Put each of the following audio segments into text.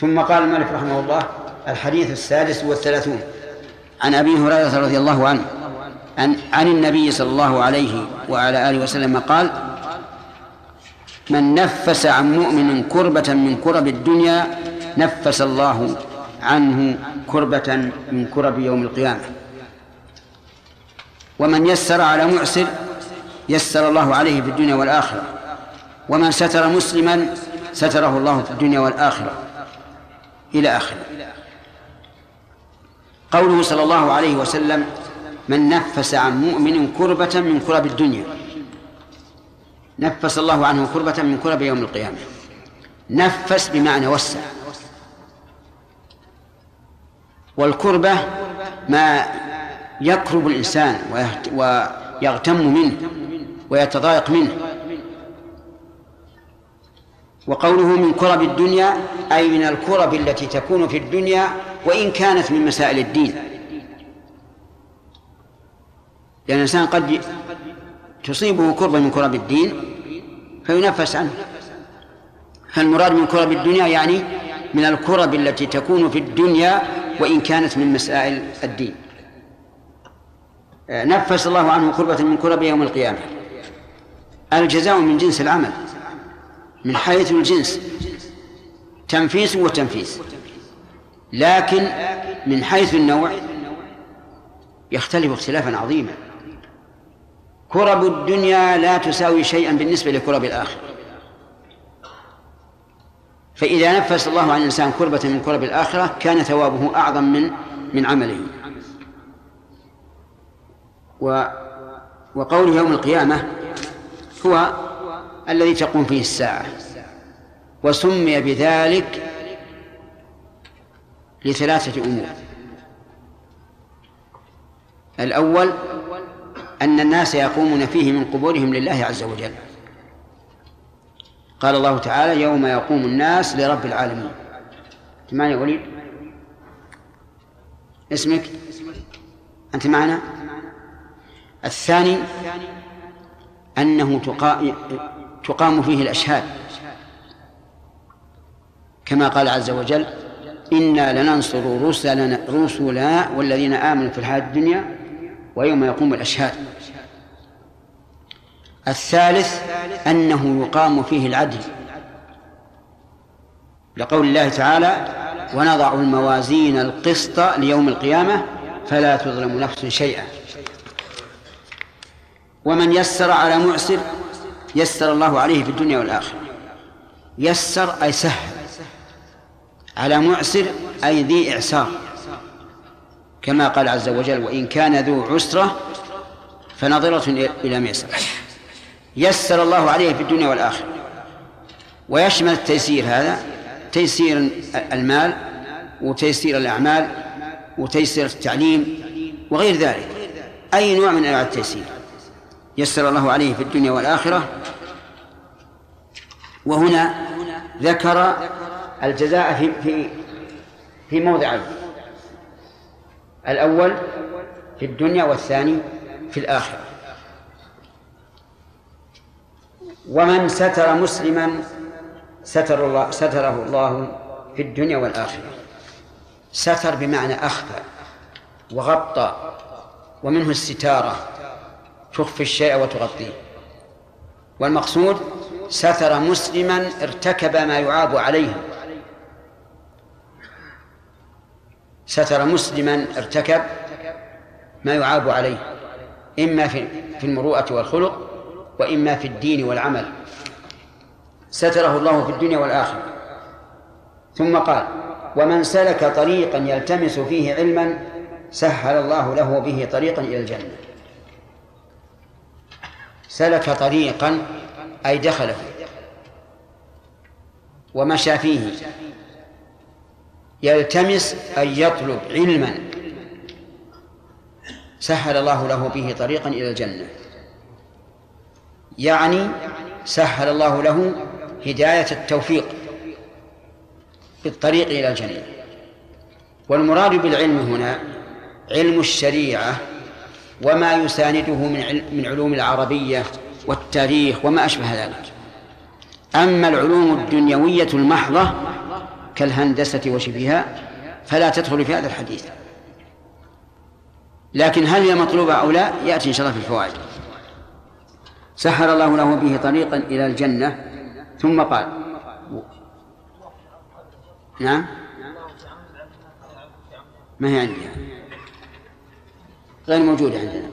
ثم قال الملك رحمه الله الحديث السادس والثلاثون. عن أبي هريرة رضي الله عنه عن, عن النبي صلى الله عليه وعلى آله وسلم قال من نفس عن مؤمن كربة من كرب الدنيا نفس الله عنه كربة من كرب يوم القيامة. ومن يسر على معسر يسر الله عليه في الدنيا والآخرة. ومن ستر مسلما ستره الله في الدنيا والآخرة. إلى آخره. قوله صلى الله عليه وسلم من نفس عن مؤمن كربة من كرب الدنيا. نفس الله عنه كربة من كرب يوم القيامة. نفس بمعنى وسع. والكربة ما يكرب الإنسان ويغتم منه ويتضايق منه. وقوله من كرب الدنيا أي من الكرب التي تكون في الدنيا وإن كانت من مسائل الدين. لأن الإنسان قد تصيبه كربة من كرب الدين فينفس عنه. فالمراد من كرب الدنيا يعني من الكرب التي تكون في الدنيا وإن كانت من مسائل الدين. نفس الله عنه كربة من كرب يوم القيامة. الجزاء من جنس العمل. من حيث الجنس. تنفيس وتنفيس لكن من حيث النوع يختلف اختلافا عظيما. كرب الدنيا لا تساوي شيئا بالنسبة لكرب الآخرة. فإذا نفس الله عن الإنسان كربة من كرب الآخرة كان ثوابه أعظم من من عمله. و وقول يوم القيامة هو الذي تقوم فيه الساعة. وسمي بذلك لثلاثة أمور. الأول أن الناس يقومون فيه من قبورهم لله عز وجل. قال الله تعالى يوم يقوم الناس لرب العالمين. معنا يا وليد؟ اسمك؟ أنت معنا؟ الثاني أنه تقام فيه الأشهاد. كما قال عز وجل إنا لننصر رسلنا رسلنا والذين آمنوا في الحياة الدنيا ويوم يقوم الأشهاد. الثالث أنه يقام فيه العدل. لقول الله تعالى ونضع الموازين القسط ليوم القيامة فلا تظلم نفس شيئا. ومن يسر على معسر يسر الله عليه في الدنيا والآخرة. يسر أي سهل. على معسر أي ذي إعسار. كما قال عز وجل وإن كان ذو عسرة فنظرة إلى ميسر يسر الله عليه في الدنيا والآخرة. ويشمل التيسير هذا تيسير المال وتيسير الأعمال وتيسير التعليم وغير ذلك. أي نوع من أنواع التيسير. يسر الله عليه في الدنيا والآخرة. وهنا ذكر الجزاء في في في موضعين الأول في الدنيا والثاني في الآخرة. ومن ستر مسلما ستر الله ستره الله في الدنيا والآخرة. ستر بمعنى أخفى وغطى ومنه الستارة. تخفي الشيء وتغطيه. والمقصود ستر مسلما ارتكب ما يعاب عليه. ستر مسلما ارتكب ما يعاب عليه. إما في في المروءة والخلق وإما في الدين والعمل. ستره الله في الدنيا والآخرة. ثم قال ومن سلك طريقا يلتمس فيه علما سهل الله له به طريقا إلى الجنة. سلك طريقا أي دخل فيه. ومشى فيه. يلتمس أن يطلب علما. سهل الله له به طريقا إلى الجنة. يعني سهل الله له هداية التوفيق بالطريق إلى الجنة. والمراد بالعلم هنا علم الشريعة وما يسانده من من علوم العربية والتاريخ وما أشبه ذلك. أما العلوم الدنيوية المحضة كالهندسة وشبهها فلا تدخل في هذا الحديث. لكن هل هي مطلوبة أو لا؟ يأتي إن شاء الله في الفوائد. سحر الله له به طريقا إلى الجنة ثم قال نعم؟ ما هي عندي غير موجودة عندنا.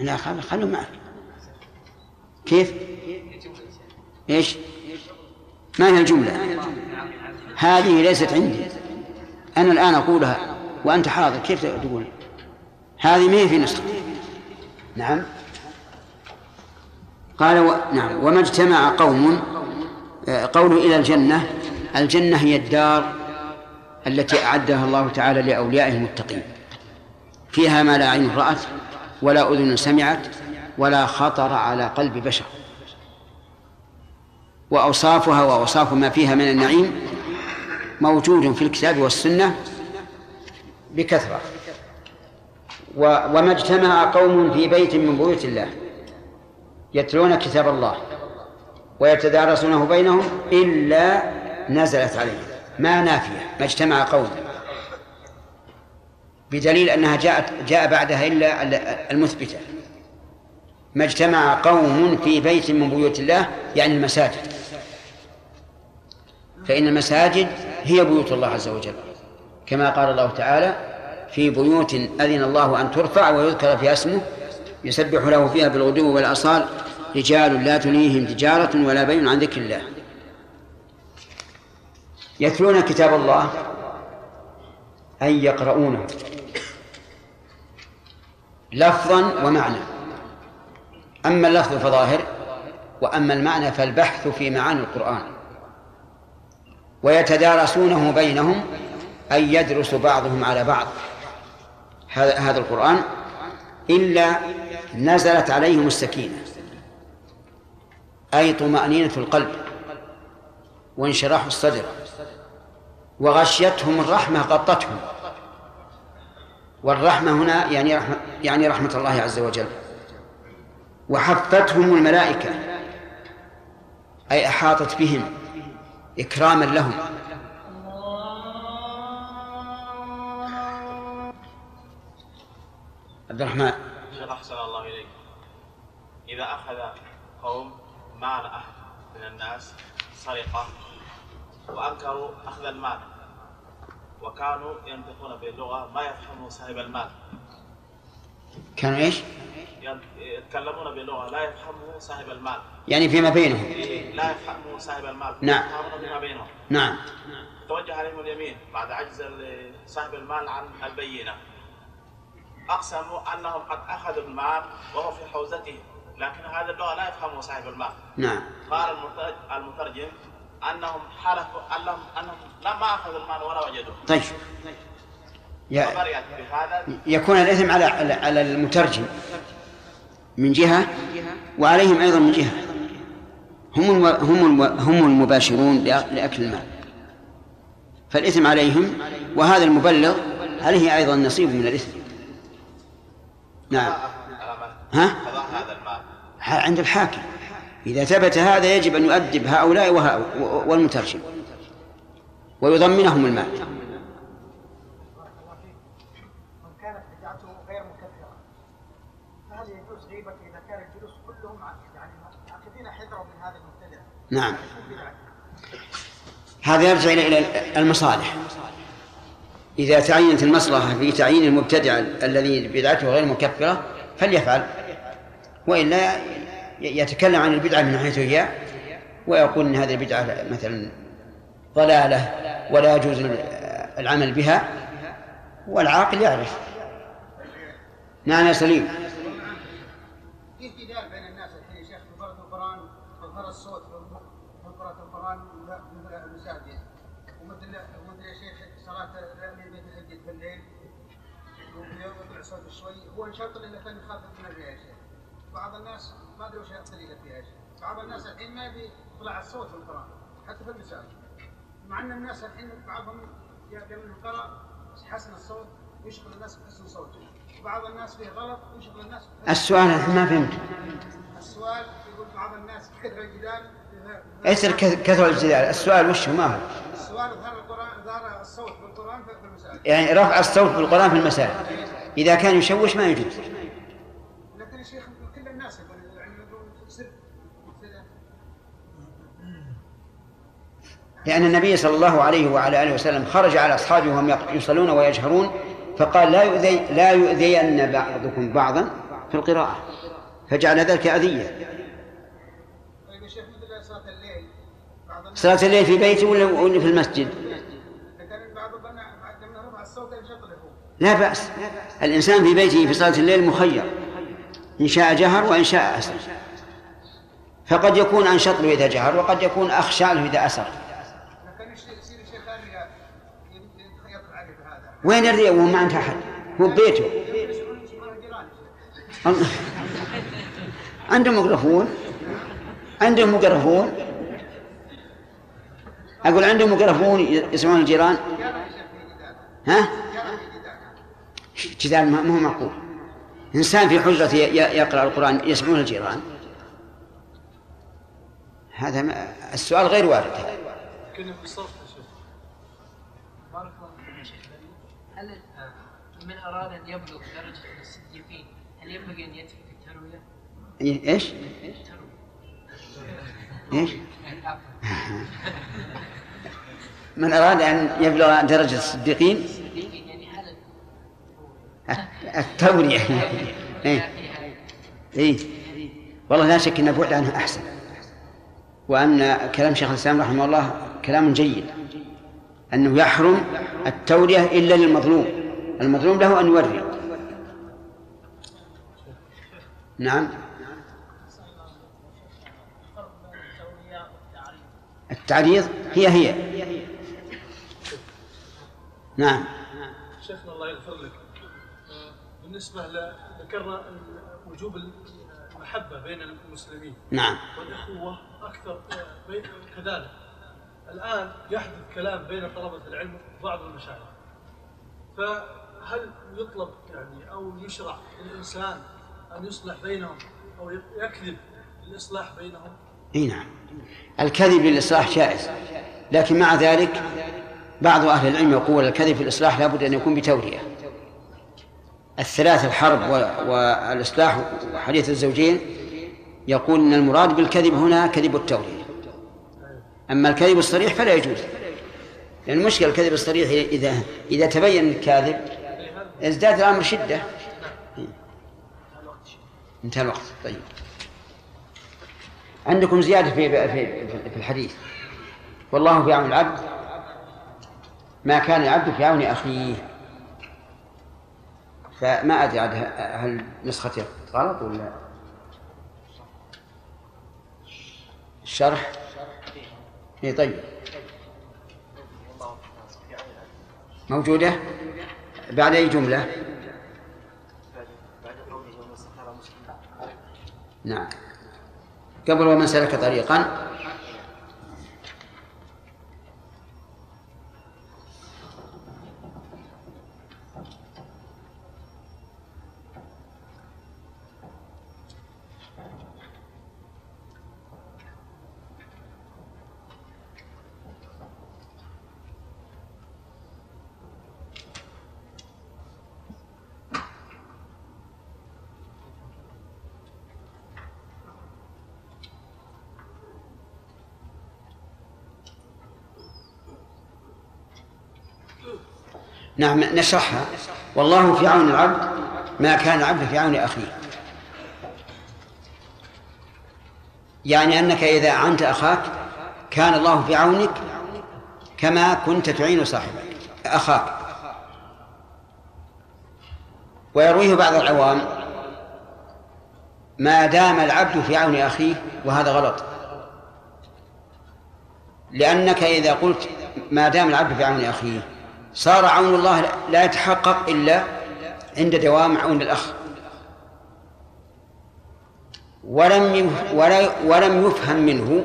لا خل خلوا معك. كيف؟ إيش؟ ما هي الجملة؟ هذه ليست عندي. أنا الآن أقولها وأنت حاضر. كيف تقول؟ هذه ما هي في نسخة. نعم. قال و... نعم. وما اجتمع قوم آه، قوله إلى الجنة. الجنة هي الدار التي أعدها الله تعالى لأوليائه المتقين. فيها ما لا عين رأت ولا أذن سمعت ولا خطر على قلب بشر. وأوصافها وأوصاف ما فيها من النعيم موجود في الكتاب والسنة بكثرة. وما اجتمع قوم في بيت من بيوت الله يتلون كتاب الله ويتدارسونه بينهم إلا نزلت عليهم ما نافية ما اجتمع قوم. بدليل أنها جاءت جاء بعدها إلا المثبتة. ما اجتمع قوم في بيت من بيوت الله يعني المساجد. فإن المساجد هي بيوت الله عز وجل. كما قال الله تعالى في بيوت أذن الله أن ترفع ويذكر فيها اسمه يسبح له فيها بالغدو والأصال رجال لا تليهم تجارة ولا بيع عن ذكر الله. يتلون كتاب الله أي يقرؤونه. لفظا ومعنى. أما اللفظ فظاهر وأما المعنى فالبحث في معاني القرآن. ويتدارسونه بينهم أي يدرس بعضهم على بعض. هذا هذا القرآن إلا نزلت عليهم السكينة. أي طمأنينة القلب وانشراح الصدر وغشيتهم الرحمة غطتهم. والرحمة هنا يعني رحمة يعني رحمة الله عز وجل. وحفتهم الملائكة أي أحاطت بهم إكراما لهم. عبد الرحمن. شيخ أحسن الله إليك. إذا أخذ قوم مال أحد من الناس سرقة وأنكروا أخذ المال وكانوا ينطقون بلغة ما يفهمه صاحب المال. كانوا إيش؟ يتكلمون بلغة لا يفهمه صاحب المال. يعني فيما بينهم. لا يفهمه صاحب المال. نعم. يفهمون فيما بينهم. نعم. توجه عليهم اليمين بعد عجز صاحب المال عن البينة. أقسموا أنهم قد أخذوا المال وهو في حوزتهم لكن هذا اللغة لا يفهمه صاحب المال. نعم. قال المترجم أنهم حلفوا أنهم أنهم ما أخذوا المال ولا وجدوه. طيب. يا يكون الإثم على على المترجم. من جهة؟ وعليهم أيضا من جهة. هم هم هم المباشرون لأكل المال. فالإثم عليهم وهذا المبلغ عليه أيضا نصيب من الإثم؟ نعم. ها؟ عند الحاكم. إذا ثبت هذا يجب أن يؤدب هؤلاء والمترجم ويضمنهم المال. نعم. هذا يرجع إلى المصالح. إذا تعينت المصلحة في تعيين المبتدع الذي بدعته غير مكفرة فليفعل. وإلا يتكلم عن البدعة من حيث هي ويقول إن هذه البدعة مثلا ضلالة ولا يجوز العمل بها والعاقل يعرف. نعم يا سليم. في بين الناس يا شيخ القرآن الصوت القرآن يا شيخ صلاة بالليل شوي هو انشرط لأنه كان يخفف من الرياء يا شيخ بعض الناس ما أدري وش الطريقة فيها إيش. بعض الناس الحين ما يبي يطلع الصوت في القران حتى في المساجد مع أن الناس الحين بعضهم انه قرا حسن الصوت ويشغل الناس بحسن صوته. وبعض الناس فيه غلط ويشغل الناس بحسن السؤال ما فهمت. السؤال يقول بعض الناس كثر الجدال إيش كثر الجدال؟ السؤال وش ما هو؟ السؤال ظهر القرآن ظهر الصوت بالقرآن في المساجد يعني رفع الصوت بالقرآن في المساجد إذا كان يشوش ما يجوز لكن يا شيخ كل الناس يقول يعني يقول سر كذا. لأن النبي صلى الله عليه وعلى آله وسلم خرج على أصحابه وهم يصلون ويجهرون فقال لا يؤذي لا يؤذين بعضكم بعضا في القراءة فجعل ذلك أذية. صلاة الليل في بيته ولا في المسجد؟ لا بأس. الإنسان في بيته في صلاة الليل مخير إن شاء جهر وإن شاء أسر. فقد يكون أنشط له إذا جهر وقد يكون أخشع له إذا أسر. وين الرياء؟ وهو ما عنده أحد. هو. الله. عندهم ميكروفون. عندهم ميكروفون. أقول عندهم ميكروفون يسمعون الجيران. ها؟ جدال ما هو معقول. إنسان في ي- يقرأ القرآن يسمعون الجيران. هذا السؤال غير وارد. كنا في الصف يا شيخ بارك الله فيك يا شيخ بليل. هل آه، من أراد أن يبلغ درجة الصديقين هل ينبغي أن يترك الترويه؟ إيه- إيش؟ الترويه إيش؟ عفوا. من أراد أن يبلغ درجة الصديقين؟ يعني التورية إيه. إيه. والله لا شك أن البعد عنها أحسن. وأن كلام شيخ الإسلام رحمه الله كلام جيد. أنه يحرم التورية إلا للمظلوم. المظلوم له أن يوري نعم. التعريض هي هي. نعم. شيخنا الله يغفر لك. آه، بالنسبة ذكرنا وجوب المحبة بين المسلمين. نعم. والأخوة أكثر آه، بين- كذلك. الآن يحدث كلام بين طلبة العلم وبعض المشايخ. فهل يطلب يعني أو يشرع للإنسان أن يصلح بينهم أو يكذب للإصلاح بينهم؟ إي نعم. الكذب للإصلاح جائز. لكن مع ذلك بعض أهل العلم يقول الكذب في الإصلاح لابد أن يكون بتورية. الثلاث الحرب و- والإصلاح وحديث الزوجين يقول أن المراد بالكذب هنا كذب التورية. أما الكذب الصريح فلا يجوز. لأن المشكلة الكذب الصريح إذا إذا تبين الكاذب ازداد الأمر شدة. انتهى الوقت. طيب. عندكم زيادة في في في الحديث. والله في عون العبد ما كان العبد في عون أخيه. فما أدري عاد هل نسختي غلط ولا الشرح؟ اي طيب. موجودة؟ بعد أي جملة؟ نعم. قبل ومن سلك طريقا. نعم نشرحها. والله في عون العبد ما كان العبد في عون أخيه. يعني أنك إذا أعنت أخاك كان الله في عونك كما كنت تعين صاحبك أخاك. ويرويه بعض العوام ما دام العبد في عون أخيه وهذا غلط. لأنك إذا قلت ما دام العبد في عون أخيه صار عون الله لا يتحقق إلا عند دوام عون الأخ. ولم ولم يفهم منه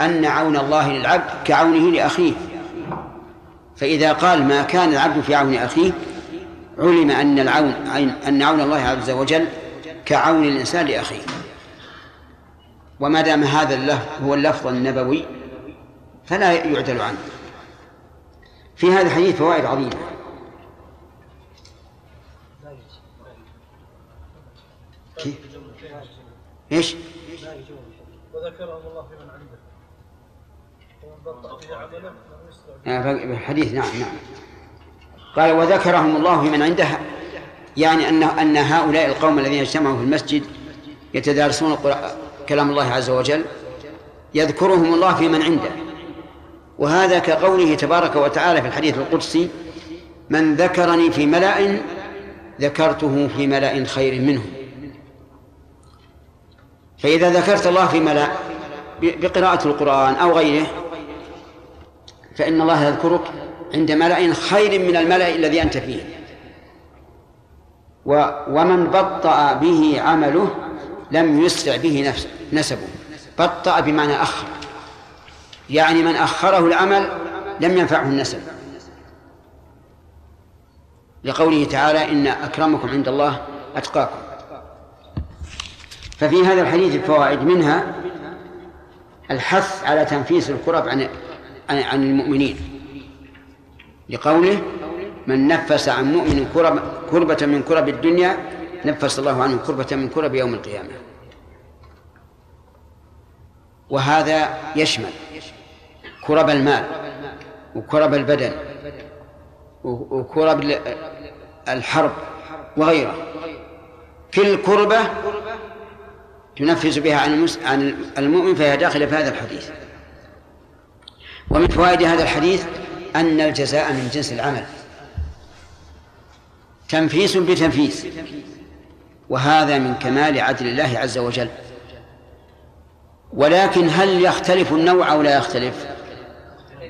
أن عون الله للعبد كعونه لأخيه. فإذا قال ما كان العبد في عون أخيه علم أن العون أن عون الله عز وجل كعون الإنسان لأخيه. وما دام هذا اللفظ هو اللفظ النبوي فلا يعدل عنه. في هذا الحديث فوائد عظيمة كيف؟ إيش؟ وذكرهم الله في من عنده الحديث نعم نعم قال وذكرهم الله في من عنده يعني أن أن هؤلاء القوم الذين اجتمعوا في المسجد يتدارسون كلام الله عز وجل يذكرهم الله في من عنده وهذا كقوله تبارك وتعالى في الحديث القدسي من ذكرني في ملأ ذكرته في ملأ خير منه. فإذا ذكرت الله في ملأ بقراءة القرآن أو غيره فإن الله يذكرك عند ملأ خير من الملأ الذي أنت فيه. ومن بطأ به عمله لم يسرع به نفسه نسبه. بطأ بمعنى أخر. يعني من أخره العمل لم ينفعه النسب. لقوله تعالى إن أكرمكم عند الله أتقاكم. ففي هذا الحديث الفوائد منها الحث على تنفيس الكرب عن عن المؤمنين. لقوله من نفس عن مؤمن كرب كربة من كرب الدنيا نفس الله عنه كربة من كرب يوم القيامة. وهذا يشمل كرب المال وكرب البدن وكرب الحرب وغيره كل كربة تنفذ بها عن عن المؤمن فهي داخلة في هذا الحديث. ومن فوائد هذا الحديث أن الجزاء من جنس العمل. تنفيس بتنفيس. وهذا من كمال عدل الله عز وجل. ولكن هل يختلف النوع أو لا يختلف؟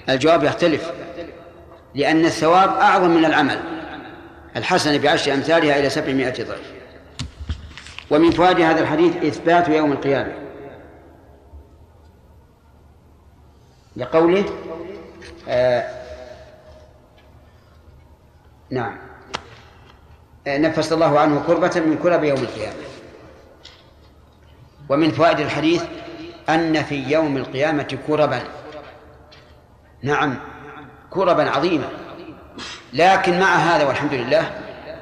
الجواب يختلف لأن الثواب أعظم من العمل. الحسنة بعشر أمثالها إلى سبعمائة ضعف. ومن فوائد هذا الحديث إثبات يوم القيامة. لقوله آه نعم آه نفس الله عنه كربة من كرب يوم القيامة. ومن فوائد الحديث أن في يوم القيامة كربا. نعم كربا عظيمة لكن مع هذا والحمد لله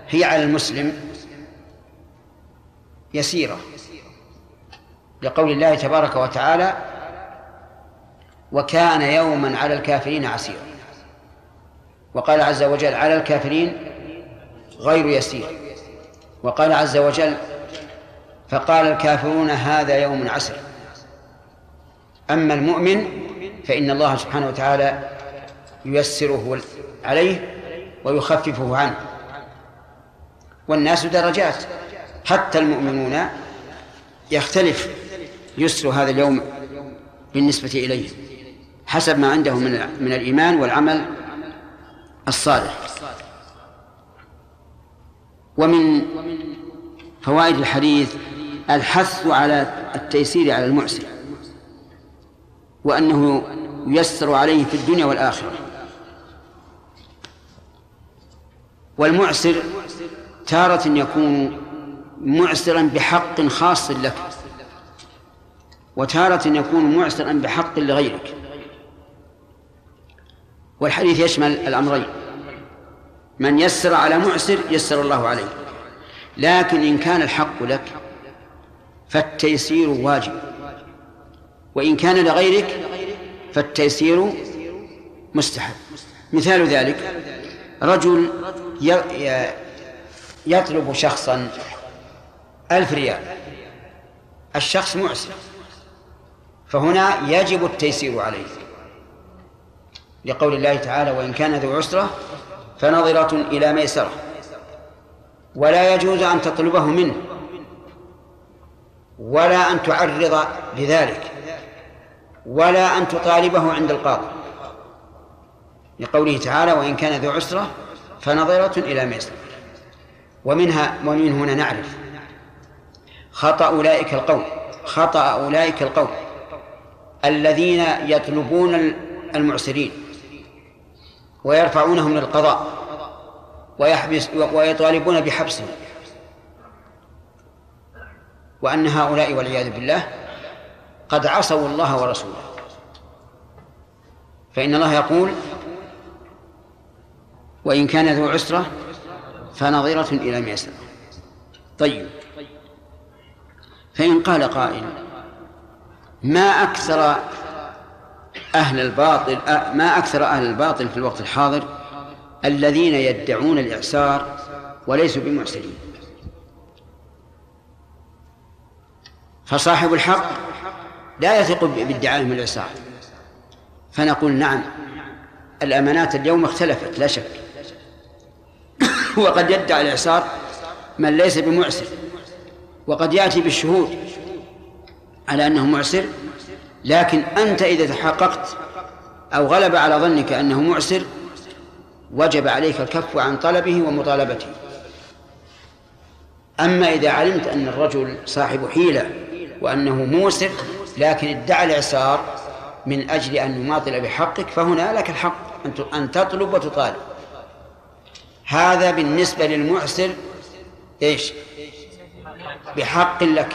هي على المسلم يسيرة. لقول الله تبارك وتعالى وكان يوما على الكافرين عسيرا وقال عز وجل على الكافرين غير يسير وقال عز وجل فقال الكافرون هذا يوم عسر أما المؤمن فإن الله سبحانه وتعالى ييسره عليه ويخففه عنه. والناس درجات. حتى المؤمنون يختلف يسر هذا اليوم بالنسبة إليه حسب ما عنده من من الإيمان والعمل الصالح. ومن فوائد الحديث الحث على التيسير على المعسر. وأنه ييسر عليه في الدنيا والآخرة. والمعسر تارة يكون معسرا بحق خاص لك وتارة يكون معسرا بحق لغيرك. والحديث يشمل الأمرين من يسر على معسر يسر الله عليه لكن إن كان الحق لك فالتيسير واجب. وإن كان لغيرك فالتيسير مستحب. مثال ذلك رجل يطلب شخصا ألف ريال الشخص معسر فهنا يجب التيسير عليه. لقول الله تعالى وإن كان ذو عسرة فنظرة إلى ميسرة ولا يجوز أن تطلبه منه ولا أن تعرض لذلك. ولا أن تطالبه عند القاضي. لقوله تعالى وإن كان ذو عسرة فنظرة إلى ميسرة ومنها ومن هنا نعرف خطأ أولئك القوم خطأ أولئك القوم الذين يطلبون المعسرين ويرفعونهم للقضاء ويحبس ويطالبون بحبسه وأن هؤلاء والعياذ بالله قد عصوا الله ورسوله. فإن الله يقول وإن كان ذو عسرة فنظرة إلى ميسرة طيب. فإن قال قائل ما أكثر أهل الباطل ما أكثر أهل الباطل في الوقت الحاضر الذين يدعون الإعسار وليسوا بمعسرين؟ فصاحب الحق لا يثق بادعائهم الإعسار فنقول نعم الأمانات اليوم اختلفت لا شك. وقد يدعي الإعسار من ليس بمعسر وقد يأتي بالشهود على أنه معسر لكن أنت إذا تحققت أو غلب على ظنك أنه معسر وجب عليك الكف عن طلبه ومطالبته. أما إذا علمت أن الرجل صاحب حيلة وأنه موسر لكن ادعى الإعسار من أجل أن يماطل بحقك فهنا لك الحق أن تطلب وتطالب. هذا بالنسبة للمعسر إيش؟ بحق لك.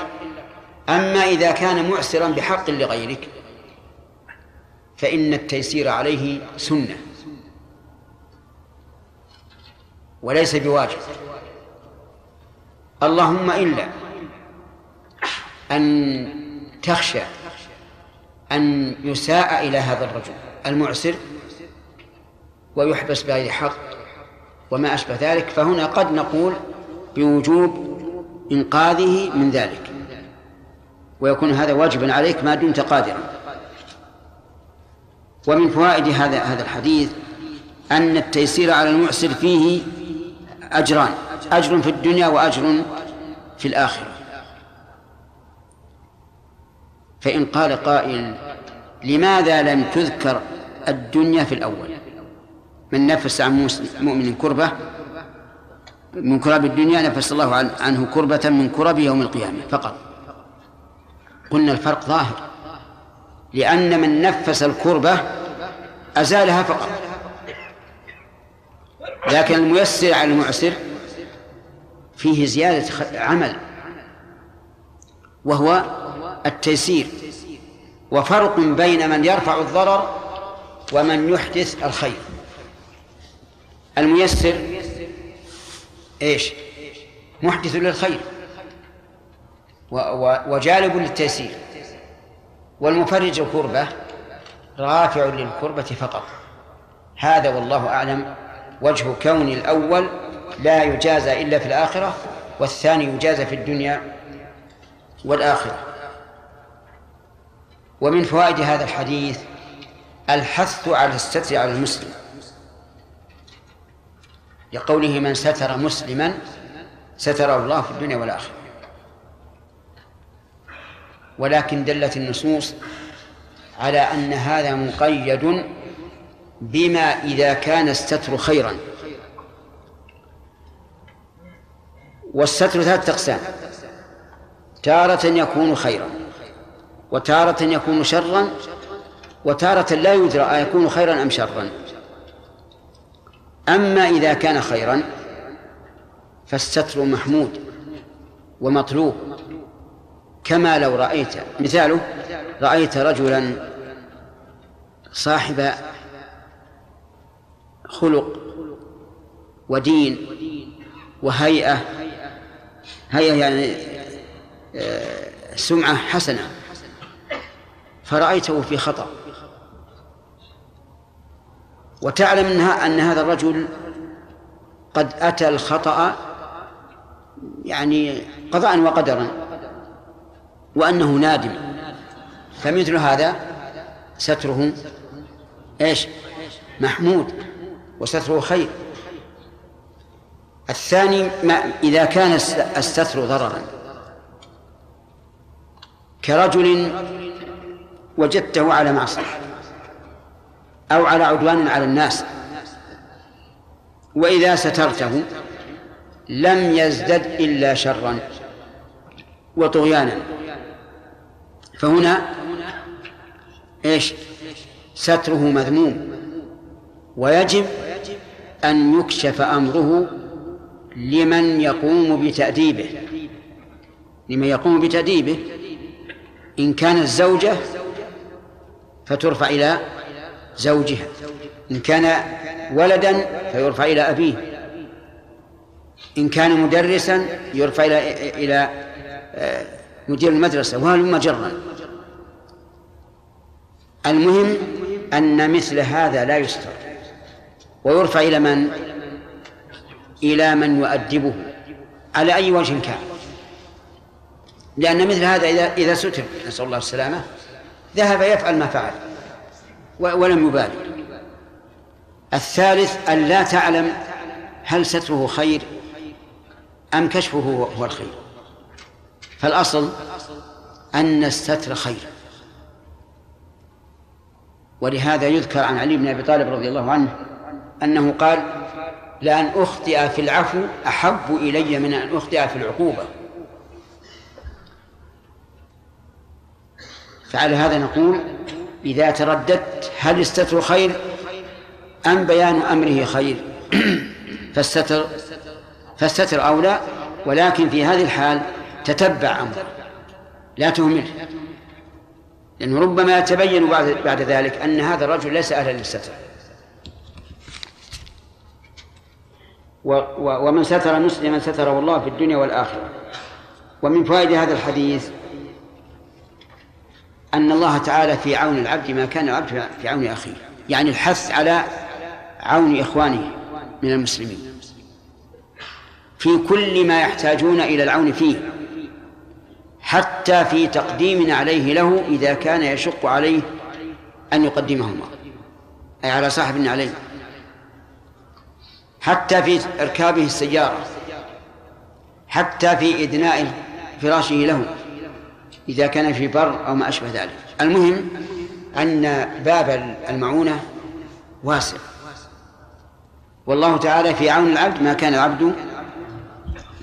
أما إذا كان معسرا بحق لغيرك فإن التيسير عليه سنة. وليس بواجب. اللهم إلا أن تخشى أن يساء إلى هذا الرجل المعسر ويحبس بغير حق وما أشبه ذلك فهنا قد نقول بوجوب إنقاذه من ذلك. ويكون هذا واجبا عليك ما دمت قادرا. ومن فوائد هذا هذا الحديث أن التيسير على المعسر فيه أجران أجر في الدنيا وأجر في الآخرة. فإن قال قائل لماذا لم تذكر الدنيا في الأول؟ من نفس عن مؤمن كربة من كرب الدنيا نفس الله عنه كربة من كرب يوم القيامة فقط. قلنا الفرق ظاهر لأن من نفس الكربة أزالها فقط. لكن الميسر على المعسر فيه زيادة عمل وهو التيسير وفرق بين من يرفع الضرر ومن يحدث الخير. الميسر إيش؟ محدث للخير وجالب للتيسير والمفرج الكربة رافع للكربة فقط. هذا والله أعلم وجه كون الأول لا يجازى إلا في الآخرة والثاني يجازى في الدنيا والآخرة. ومن فوائد هذا الحديث الحث على الستر على المسلم. لقوله من ستر مسلما ستره الله في الدنيا والآخرة. ولكن دلت النصوص على أن هذا مقيد بما إذا كان الستر خيرا. والستر ثلاثة أقسام. تارة يكون خيرا. وتارة يكون شرا وتارة لا يدرى أيكون خيرا أم شرا. أما إذا كان خيرا فالستر محمود ومطلوب. كما لو رأيت مثاله رأيت رجلا صاحب خلق ودين وهيئة هيئة يعني آه، سمعة حسنة. فرأيته في خطأ. وتعلم انها أن هذا الرجل قد أتى الخطأ يعني قضاء وقدرا وأنه نادم. فمثل هذا ستره إيش؟ محمود وستره خير. الثاني ما إذا كان الستر ضررا. كرجل وجدته على معصية أو على عدوان على الناس. وإذا سترته لم يزدد إلا شرا وطغيانا. فهنا إيش؟ ستره مذموم. ويجب أن يكشف أمره لمن يقوم بتأديبه. لمن يقوم بتأديبه إن كانت زوجة فترفع إلى زوجها. إن كان ولدا فيرفع إلى أبيه. إن كان مدرسا يرفع إلى إلى آه، مدير المدرسة وهل مجرا. المهم أن مثل هذا لا يستر. ويرفع إلى من؟ إلى من يؤدبه. على أي وجه كان؟ لأن مثل هذا إذا إذا ستر. نسأل الله السلامة. ذهب يفعل ما فعل ولم يبالي. الثالث أن لا تعلم هل ستره خير أم كشفه هو الخير. فالأصل أن الستر خير. ولهذا يذكر عن علي بن أبي طالب رضي الله عنه أنه قال لأن أخطئ في العفو أحب إلي من أن أخطئ في العقوبة. فعلى هذا نقول إذا ترددت هل الستر خير أم بيان أمره خير؟ فالستر فالستر أولى ولكن في هذه الحال تتبع أمره لا تهمله لأنه ربما يتبين بعد بعد ذلك أن هذا الرجل ليس أهلا للستر. ومن ستر مسلما ستره الله في الدنيا والآخرة. ومن فوائد هذا الحديث أن الله تعالى في عون العبد ما كان العبد في عون أخيه. يعني الحث على عون إخوانه من المسلمين. في كل ما يحتاجون إلى العون فيه. حتى في تقديم عليه له إذا كان يشق عليه أن يقدمهما. أي على صاحب عليه حتى في إركابه السيارة. حتى في إدناء فراشه له. إذا كان في بر أو ما أشبه ذلك. المهم أن باب المعونة واسع. والله تعالى في عون العبد ما كان العبد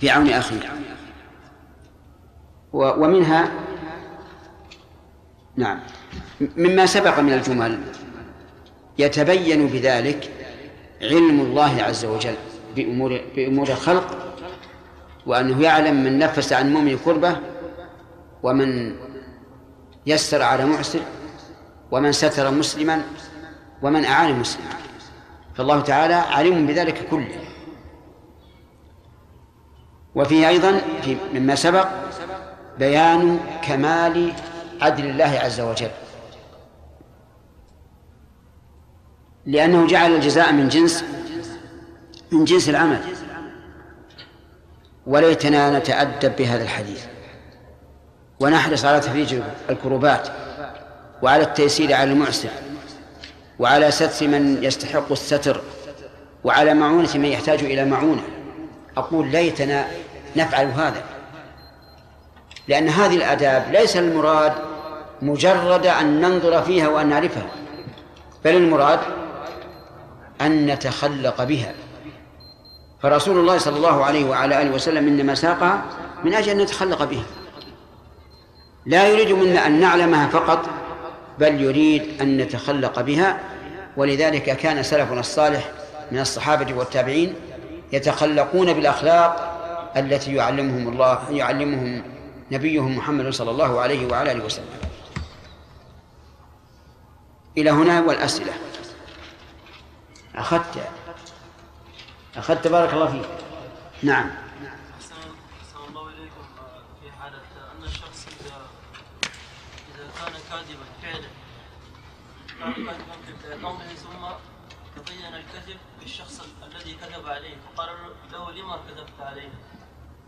في عون أخيه. ومنها نعم. مما سبق من الجمل يتبين بذلك علم الله عز وجل بأمور بأمور الخلق وأنه يعلم من نفس عن مؤمن كربة ومن يسر على معسر ومن ستر مسلما ومن أعان مسلما. فالله تعالى عليم بذلك كله. وفيه أيضا في مما سبق بيان كمال عدل الله عز وجل. لأنه جعل الجزاء من جنس من جنس العمل. وليتنا نتأدب بهذا الحديث. ونحرص على تفريج الكروبات وعلى التيسير على المعسر وعلى ستر من يستحق الستر وعلى معونة من يحتاج إلى معونة. أقول ليتنا نفعل هذا لأن هذه الآداب ليس المراد مجرد أن ننظر فيها وأن نعرفها بل المراد أن نتخلق بها. فرسول الله صلى الله عليه وعلى آله وسلم إنما ساقها من أجل أن نتخلق بها. لا يريد منا أن نعلمها فقط بل يريد أن نتخلق بها. ولذلك كان سلفنا الصالح من الصحابة والتابعين يتخلقون بالأخلاق التي يعلمهم الله يعلمهم نبيهم محمد صلى الله عليه وعلى آله وسلم. إلى هنا والأسئلة. أخذت أخذت بارك الله فيك. نعم أحسن الله إليكم في حالة أن الشخص إذا إذا كان كاذبا فعلا قومه ثم تبين الكذب بالشخص الذي كذب عليه فقال له لما كذبت عليه؟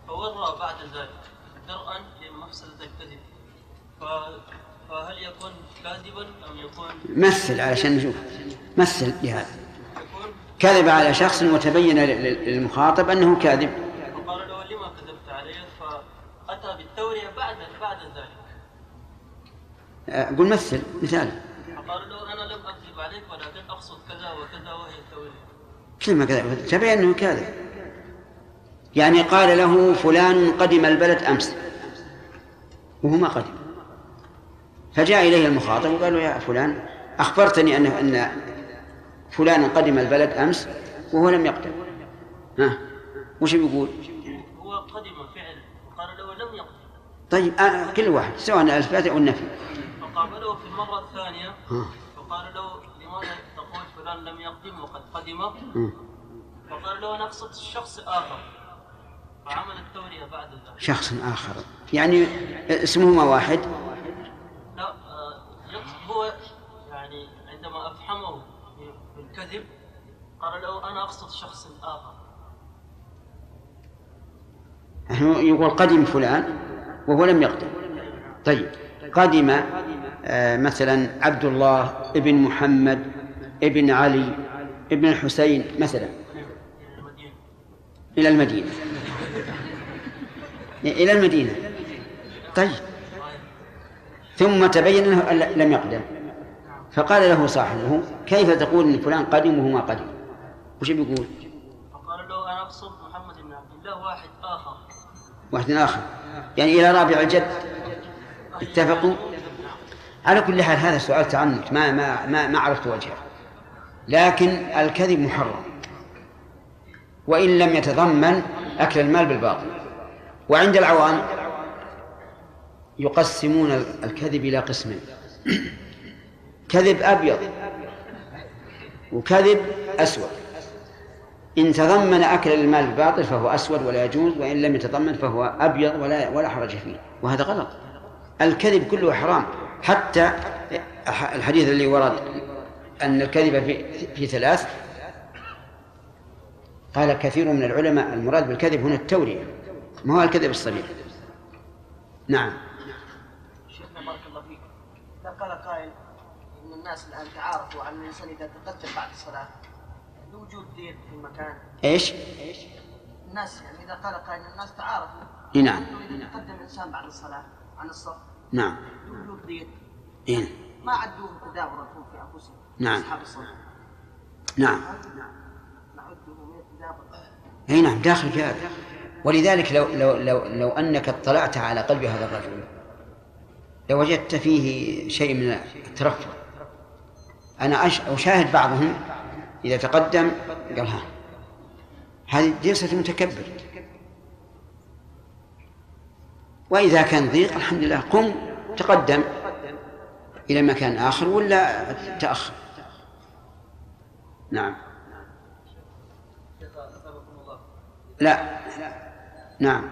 فورى بعد ذلك درءا لمفسدة الكذب. فهل يكون كاذبا أم يكون مثل علشان نشوف. مثل بهذا كذب على شخص وتبين للمخاطب أنه كاذب. فقال له لما كذبت علي فأتى بالتورية بعد بعد ذلك. قل مثل مثال. فقال له أكذب عليك ولكن أقصد كذا وكذا وهي التورية كلمة كذا. تبين أنه كاذب. يعني قال له فلان قدم البلد أمس. وهو ما قدم. فجاء إليه المخاطب وقال له يا فلان أخبرتني أن أن فلان قدم البلد أمس وهو لم يقدم. ها؟ وش بيقول؟ هو قدم فعل. وقال له لم يقدم. طيب آه كل واحد سواء الإثبات أو النفي. فقابله في المرة الثانية ها. فقال له لماذا تقول فلان لم يقدم وقد قدم. فقال له أنا أقصد شخص آخر. فعمل التورية بعد ذلك. شخص آخر. يعني اسمهما واحد؟ لا آه، يقصد هو يعني عندما أفحمه بالكذب قال له أنا أقصد شخص آخر. يقول قدم فلان وهو لم يقدم. طيب قدم آه، مثلا عبد الله ابن محمد ابن علي ابن الحسين مثلا. إلى المدينة. إلى المدينة. طيب. ثم تبين أنه لم يقدم. فقال له صاحبه كيف تقول إن فلان قدم وهو ما قدم وش بيقول؟ فقال له أنا أقصد محمد بن عبد الله واحد آخر. واحد آخر. يعني إلى رابع الجد. اتفقوا؟ على كل حال هذا سؤال تعنت. ما ما ما, ما عرفت وجهه. لكن الكذب محرم. وإن لم يتضمن أكل المال بالباطل. وعند العوام يقسمون الكذب إلى قسمين. كذب أبيض وكذب أسود. إن تضمن أكل المال بالباطل فهو أسود ولا يجوز وإن لم يتضمن فهو أبيض ولا ولا حرج فيه. وهذا غلط. الكذب كله حرام. حتى الحديث اللي ورد أن الكذب في, في ثلاث. قال كثير من العلماء المراد بالكذب هنا التورية ما هو الكذب الصريح نعم. شيخنا بارك الله فيك. إذا قال قائل إن الناس الآن تعارفوا على الإنسان إذا تقدم بعد الصلاة لوجود دين في المكان. إيش؟ الناس يعني إذا قال قائل الناس تعارفوا نعم. إذا تقدم إنسان بعد الصلاة عن الصف نعم. لوجود دين. إيه؟ ما عدوه تدابرا في أنفسهم. نعم. نعم. من التدابر إي نعم داخل في هذا. ولذلك لو لو لو لو أنك اطلعت على قلب هذا الرجل لوجدت فيه شيء من الترفع أنا أشاهد بعضهم إذا تقدم قال ها هذه جلسة متكبر. وإذا كان ضيق الحمد لله قم تقدم. إلى مكان آخر ولا تأخر؟ نعم. لا. نعم.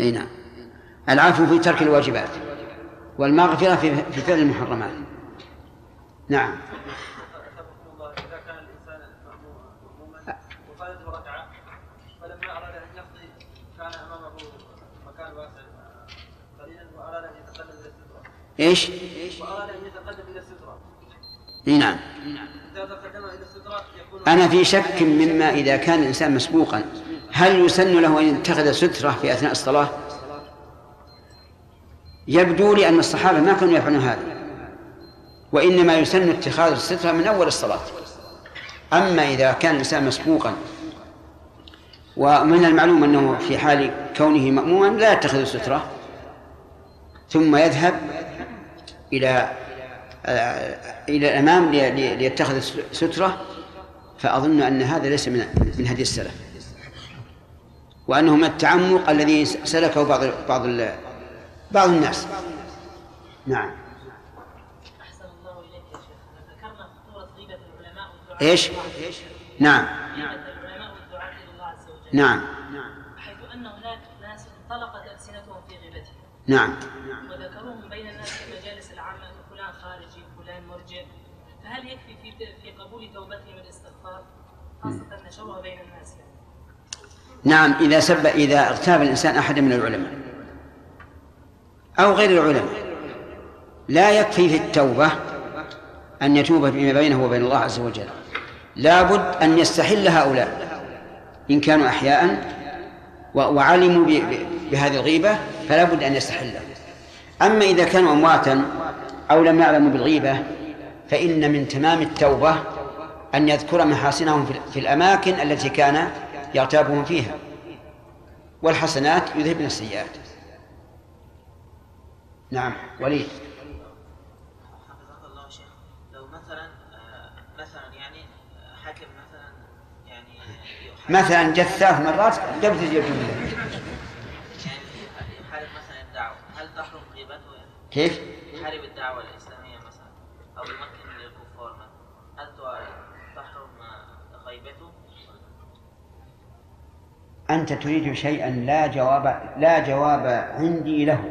إي نعم. العفو في ترك الواجبات والمغفرة في في فعل المحرمات. نعم. السترة إيش؟ وأراد أن يتقدم إي نعم أنا في شك مما إذا كان الإنسان مسبوقا هل يسن له أن يتخذ سترة في أثناء الصلاة؟ يبدو لي أن الصحابة ما كانوا يفعلون هذا وإنما يسن اتخاذ السترة من أول الصلاة أما إذا كان الإنسان مسبوقا ومن المعلوم أنه في حال كونه مأموما لا يتخذ سترة ثم يذهب إلى إلى الأمام لي- لي- ليتخذ سترة فأظن أن هذا ليس من من هدي السلف. وأنه من التعمق الذي سلكه بعض بعض بعض الناس. نعم. إيش؟ نعم. نعم. حيث أن هناك ناس انطلقت ألسنتهم في غيبتهم. نعم وذكروهم بين الناس في المجالس العامة أن فلان خارجي فلان مرجع فهل يكفي في في قبول توبتهم الاستغفار بين الناس يعني. نعم إذا سب إذا اغتاب الإنسان أحدا من العلماء أو غير العلماء لا يكفي في التوبة أن يتوب فيما بينه وبين الله عز وجل لابد أن يستحل هؤلاء إن كانوا أحياء وعلموا بهذه الغيبة فلا بد أن يستحلها أما إذا كانوا أمواتا أو لم يعلموا بالغيبة فإن من تمام التوبة أن يذكر محاسنهم في- الأماكن التي كان يغتابهم فيها والحسنات يذهبن السيئات نعم وليد مثلا جت ثلاث مرات قبل تجي الجملة يحارب مثلا الدعوة هل تحرم غيبته؟ كيف؟ يحارب الدعوة الإسلامية مثلا أو يمكن للكفار مثلا هل تحرم غيبته؟ أنت تريد شيئا لا جواب لا جواب عندي له.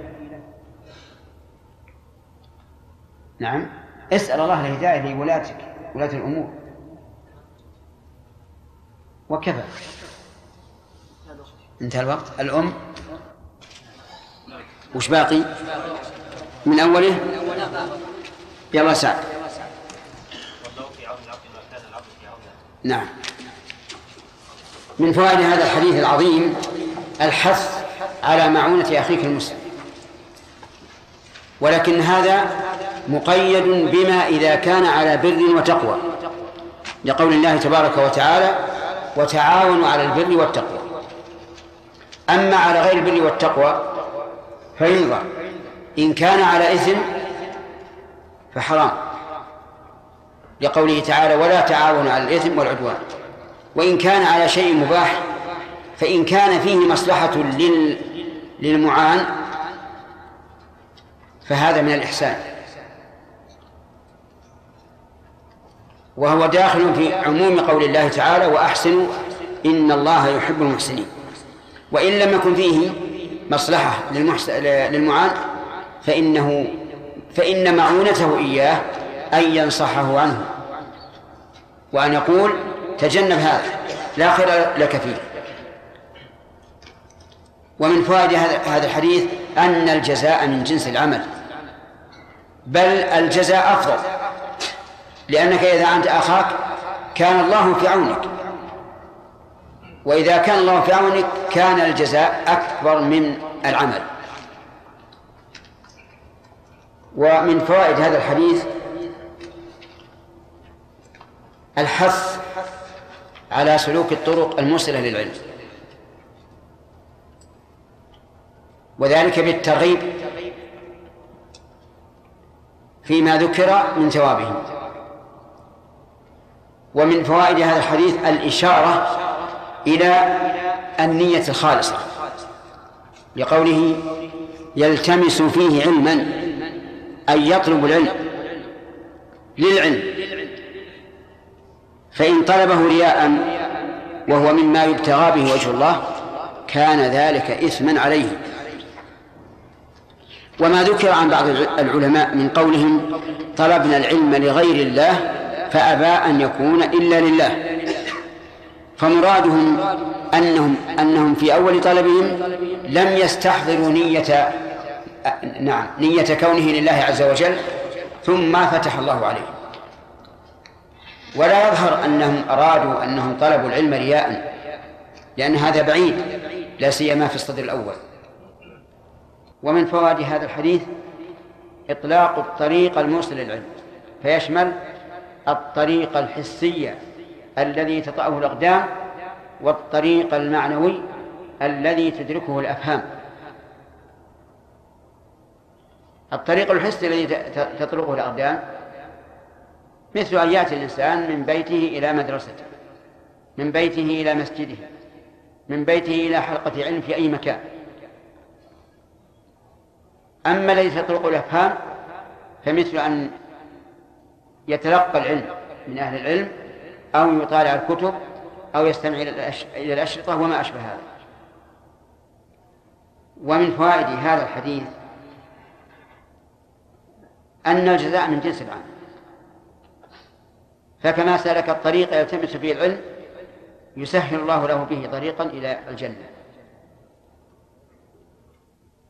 نعم. اسأل الله الهداية لولاتك ولاة الأمور. وكفى انتهى الوقت. الأم؟ وش باقي؟ من أوله؟ يلا سعد والله في عون العبد ما كان العبد في عون نعم من فوائد هذا الحديث العظيم الحث على معونة أخيك المسلم. ولكن هذا مقيد بما إذا كان على بر وتقوى لقول الله تبارك وتعالى وتعاونوا على البر والتقوى أما على غير البر والتقوى فينظر إن كان على إثم فحرام لقوله تعالى ولا تعاونوا على الإثم والعدوان وإن كان على شيء مباح فإن كان فيه مصلحة لل... للمعان فهذا من الإحسان وهو داخل في عموم قول الله تعالى وأحسنوا إن الله يحب المحسنين وإن لم يكن فيه مصلحة. للمعان فإنه فإن معونته إياه أن ينصحه عنه وأن يقول تجنب هذا لا خير لك فيه. ومن فوائد هذا الحديث أن الجزاء من جنس العمل بل الجزاء أفضل لأنك إذا أنت أخاك كان الله في عونك. وإذا كان الله في عونك كان الجزاء أكبر من العمل. ومن فوائد هذا الحديث الحث على سلوك الطرق الموصلة للعلم. وذلك بالترغيب فيما ذكر من ثوابهم ومن فوائد هذا الحديث الإشارة إلى النية الخالصة لقوله يلتمس فيه علما أي يطلب العلم للعلم. فإن طلبه رياء وهو مما يبتغى به وجه الله كان ذلك إثما عليه. وما ذكر عن بعض العلماء من قولهم طلبنا العلم لغير الله فأبى أن يكون إلا لله. فمرادهم أنهم أنهم في أول طلبهم لم يستحضروا نية نعم نية كونه لله عز وجل ثم فتح الله عليهم. ولا يظهر أنهم أرادوا أنهم طلبوا العلم رياء لأن هذا بعيد لا سيما في الصدر الأول. ومن فوائد هذا الحديث إطلاق الطريق الموصل للعلم فيشمل الطريق الحسي الذي تطأه الأقدام والطريق المعنوي الذي تدركه الأفهام. الطريق الحسي الذي تطرقه الأقدام مثل أن يأتي الإنسان من بيته إلى مدرسته من بيته إلى مسجده من بيته إلى حلقة علم في أي مكان. أما الذي تطرق الأفهام فمثل أن يتلقى العلم من أهل العلم أو يطالع الكتب أو يستمع إلى الأشرطة وما أشبه هذا. ومن فوائد هذا الحديث أن الجزاء من جنس العمل. فكما سلك الطريق يلتمس فيه العلم يسهل الله له به طريقا إلى الجنة.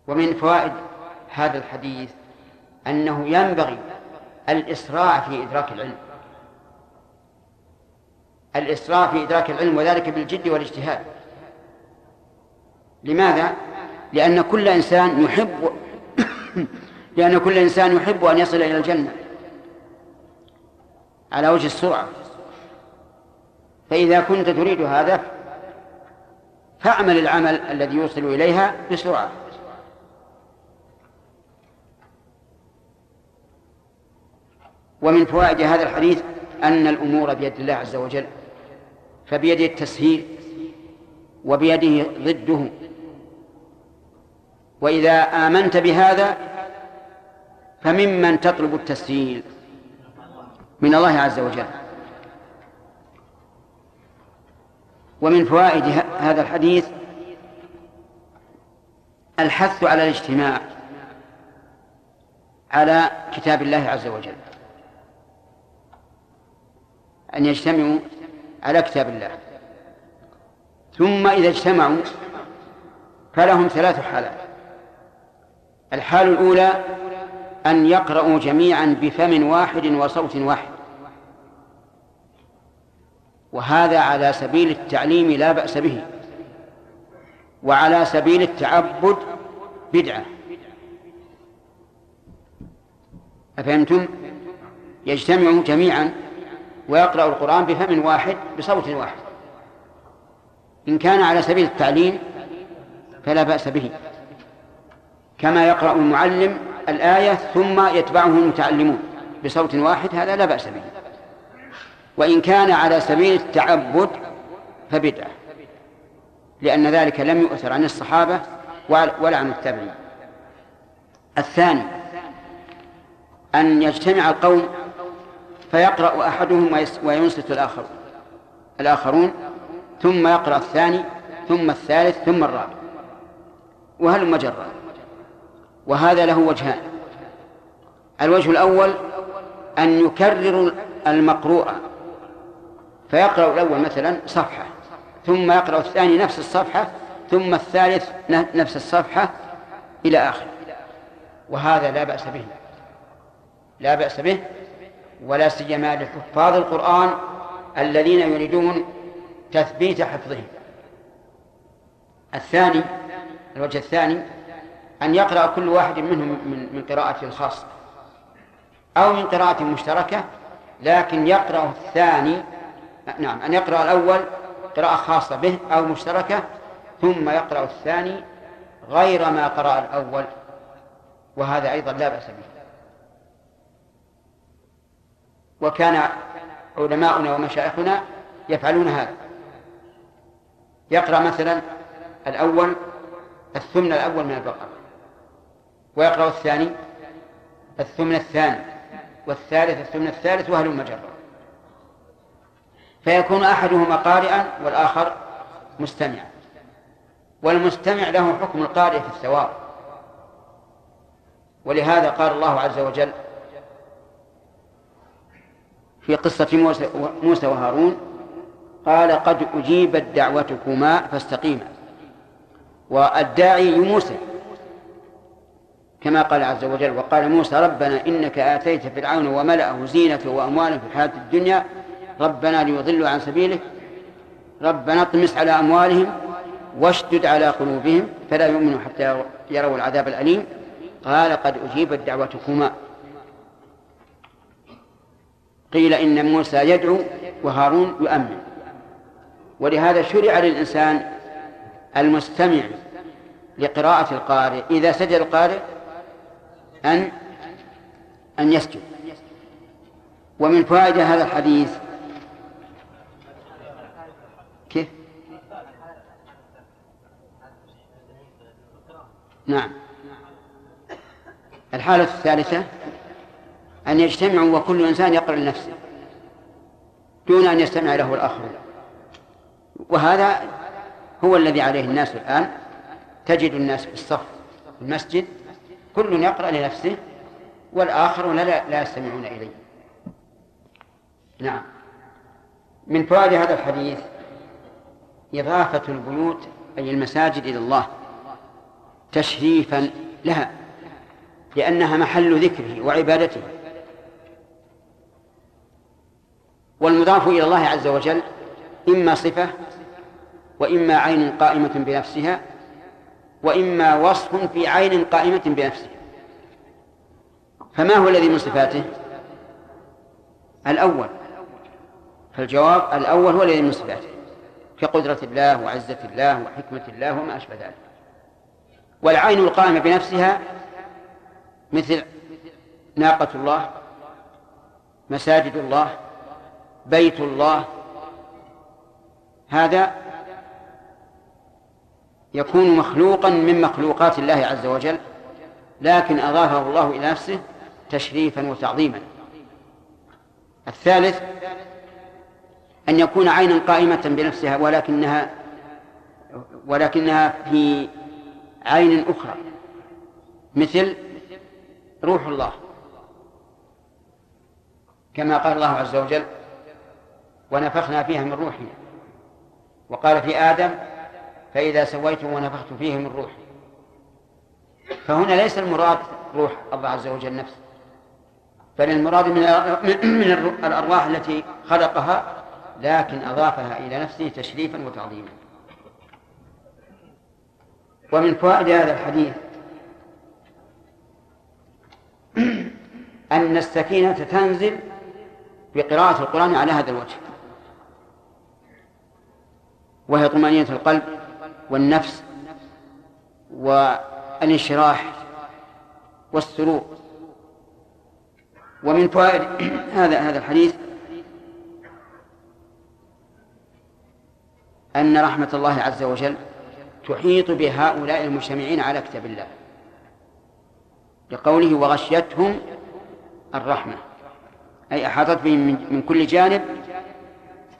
ومن فوائد هذا الحديث أنه ينبغي الإسراع في إدراك العلم. الإسراع في إدراك العلم وذلك بالجد والاجتهاد. لماذا؟ لأن كل إنسان يحب لأن كل إنسان يحب أن يصل إلى الجنة. على وجه السرعة. فإذا كنت تريد هذا فاعمل العمل الذي يوصل إليها بسرعة. ومن فوائد هذا الحديث أن الأمور بيد الله عز وجل فبيده التسهيل وبيده ضده. وإذا آمنت بهذا فممن تطلب التسهيل؟ من الله عز وجل. ومن فوائد هذا الحديث الحث على الاجتماع على كتاب الله عز وجل. أن يجتمعوا على كتاب الله. ثم إذا اجتمعوا فلهم ثلاث حالات. الحال الأولى أن يقرأوا جميعا بفم واحد وصوت واحد. وهذا على سبيل التعليم لا بأس به. وعلى سبيل التعبد بدعة. أفهمتم؟ يجتمع جميعا ويقرأ القرآن بفم واحد بصوت واحد. إن كان على سبيل التعليم فلا بأس به. كما يقرأ المعلم الآية ثم يتبعه المتعلمون بصوت واحد هذا لا بأس به. وإن كان على سبيل التعبد فبدعة لأن ذلك لم يؤثر عن الصحابة ولا عن التابعين. الثاني أن يجتمع القوم فيقرأ أحدهم وينصت الآخر الآخرون ثم يقرأ الثاني ثم الثالث ثم الرابع. وهل مجرى وهذا له وجهان الوجه الأول أن يكرر المقروء فيقرأ الأول مثلا صفحة ثم يقرأ الثاني نفس الصفحة ثم الثالث نفس الصفحة إلى آخر. وهذا لا بأس به. لا بأس به ولا سيما لحفاظ القرآن الذين يريدون تثبيت حفظهم. الثاني الوجه الثاني أن يقرأ كل واحد منهم من من قراءة خاصة أو من قراءة مشتركة لكن يقرأ الثاني نعم أن يقرأ الأول قراءة خاصة به أو مشتركة ثم يقرأ الثاني غير ما قرأ الأول وهذا أيضا لا بأس به. وكان علماؤنا ومشايخنا يفعلون هذا. يقرأ مثلا الأول الثمن الأول من البقرة. ويقرأ الثاني الثمن الثاني والثالث الثمن الثالث وهل مجرة فيكون أحدهما قارئا والآخر مستمعا. والمستمع له حكم القارئ في الثواب. ولهذا قال الله عز وجل في قصة موسى وهارون قال قد أجيبت دعوتكما فاستقيما. والداعي موسى كما قال عز وجل وقال موسى ربنا إنك آتيت فرعون وملأه زينة وأموالا في الحياة الدنيا ربنا ليضلوا عن سبيلك ربنا اطمس على أموالهم واشدد على قلوبهم فلا يؤمنوا حتى يروا العذاب الأليم. قال قد أجيبت دعوتكما. قيل إن موسى يدعو وهارون يؤمن. ولهذا شرع للإنسان المستمع لقراءة القارئ إذا سجد القارئ أن أن يسجد. ومن فوائد هذا الحديث كيف؟ نعم. الحالة الثالثة أن يجتمعوا وكل إنسان يقرأ لنفسه دون أن يستمع له الآخرون. وهذا هو الذي عليه الناس الآن. تجد الناس في الصف في المسجد كل يقرأ لنفسه والآخرون لا, لا يستمعون إليه. نعم. من فوائد هذا الحديث إضافة البيوت أي المساجد إلى الله تشريفا لها لأنها محل ذكره وعبادته. والمضاف إلى الله عز وجل إما صفة وإما عين قائمة بنفسها وإما وصف في عين قائمة بنفسها فما هو الذي من صفاته؟ الأول. فالجواب الأول هو الذي من صفاته. كقدرة الله وعزة الله وحكمة الله وما أشبه ذلك. والعين القائمة بنفسها مثل ناقة الله مساجد الله بيت الله. هذا يكون مخلوقا من مخلوقات الله عز وجل لكن أضافه الله إلى نفسه تشريفا وتعظيما. الثالث أن يكون عينا قائمة بنفسها ولكنها ولكنها في عين أخرى. مثل روح الله. كما قال الله عز وجل ونفخنا فيها من روحنا وقال في آدم فإذا سويته ونفخت فيه من روحي. فهنا ليس المراد روح الله عز وجل نفسه بل المراد من من الأرواح التي خلقها لكن أضافها إلى نفسه تشريفا وتعظيما. ومن فوائد هذا الحديث أن السكينة تنزل بقراءة القرآن على هذا الوجه وهي طمأنينة القلب. والنفس والانشراح والسرور ومن فوائد هذا هذا الحديث أن رحمة الله عز وجل تحيط بهؤلاء المجتمعين على كتاب الله لقوله وغشيتهم الرحمة أي أحاطت بهم من كل جانب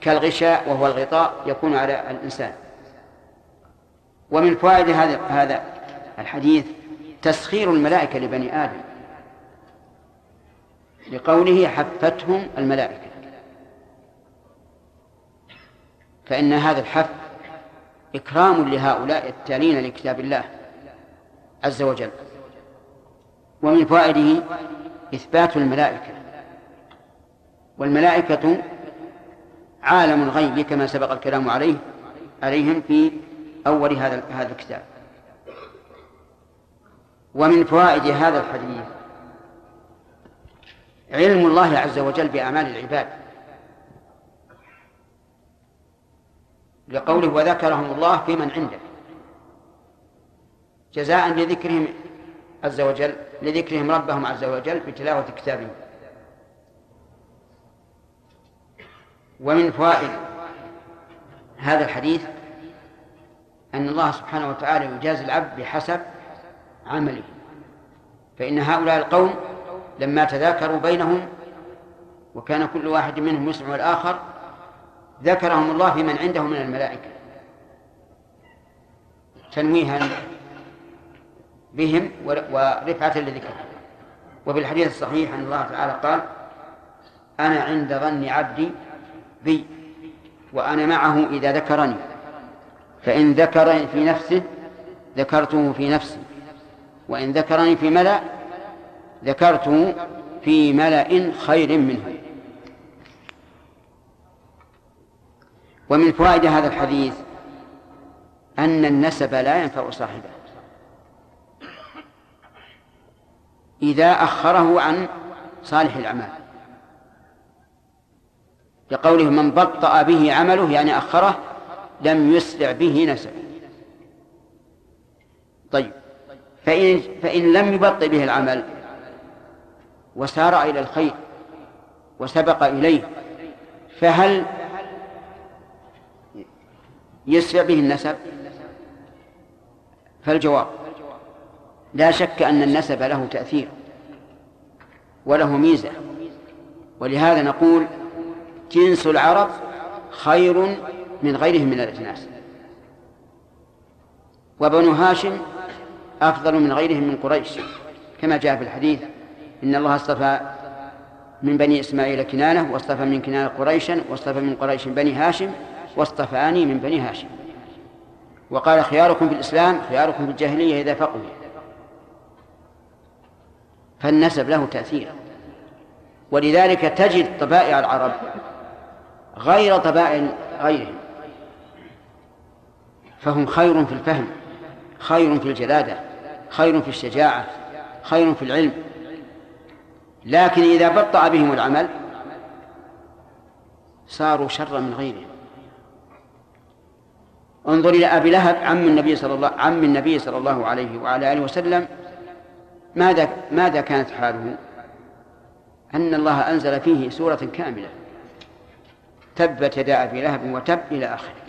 كالغشاء وهو الغطاء يكون على الإنسان. ومن فوائد هذا هذا الحديث تسخير الملائكة لبني آدم. لقوله حفتهم الملائكة. فإن هذا الحف إكرام لهؤلاء التالين لكتاب الله عز وجل. ومن فوائده إثبات الملائكة. والملائكة عالم الغيب كما سبق الكلام عليه عليهم في أول هذا هذا الكتاب. ومن فوائد هذا الحديث علم الله عز وجل بأعمال العباد. لقوله وذكرهم الله في من عنده. جزاء لذكرهم عز وجل لذكرهم ربهم عز وجل بتلاوة كتابه. ومن فوائد هذا الحديث أن الله سبحانه وتعالى يجازي العبد بحسب عمله. فإن هؤلاء القوم لما تذاكروا بينهم وكان كل واحد منهم يسمع الآخر ذكرهم الله في من عنده من الملائكة. تنويها بهم ورفعة لذكرهم. وفي الحديث الصحيح أن الله تعالى قال أنا عند ظن عبدي بي وأنا معه إذا ذكرني. فإن ذكرني في نفسه ذكرته في نفسي. وإن ذكرني في ملأ ذكرته في ملأ خير منه. ومن فوائد هذا الحديث أن النسب لا ينفع صاحبه. إذا أخره عن صالح الأعمال. لقوله من بطأ به عمله يعني أخره لم يسرع به نسبه. طيب فإن, فإن لم يبطئ به العمل وسار إلى الخير وسبق إليه فهل يسرع به النسب؟ فالجواب لا شك أن النسب له تأثير وله ميزة ولهذا نقول جنس العرب خير من غيرهم من الأجناس وبنو هاشم أفضل من غيرهم من قريش. كما جاء في الحديث إن الله اصطفى من بني إسماعيل كنانة واصطفى من كنانة قريشا واصطفى من قريش بني هاشم واصطفاني من بني هاشم. وقال خياركم في الإسلام خياركم في الجاهلية إذا فقهوا. فالنسب له تأثير. ولذلك تجد طبائع العرب غير طبائع غيرهم. فهم خير في الفهم خير في الجلادة خير في الشجاعة خير في العلم. لكن إذا بطأ بهم العمل صاروا شرا من غيرهم. انظر إلى أبي لهب عم النبي صلى الله عم النبي صلى الله عليه وعلى آله وسلم. ماذا ماذا كانت حاله؟ أن الله أنزل فيه سورة كاملة. تبت يدا أبي لهب وتب إلى آخره.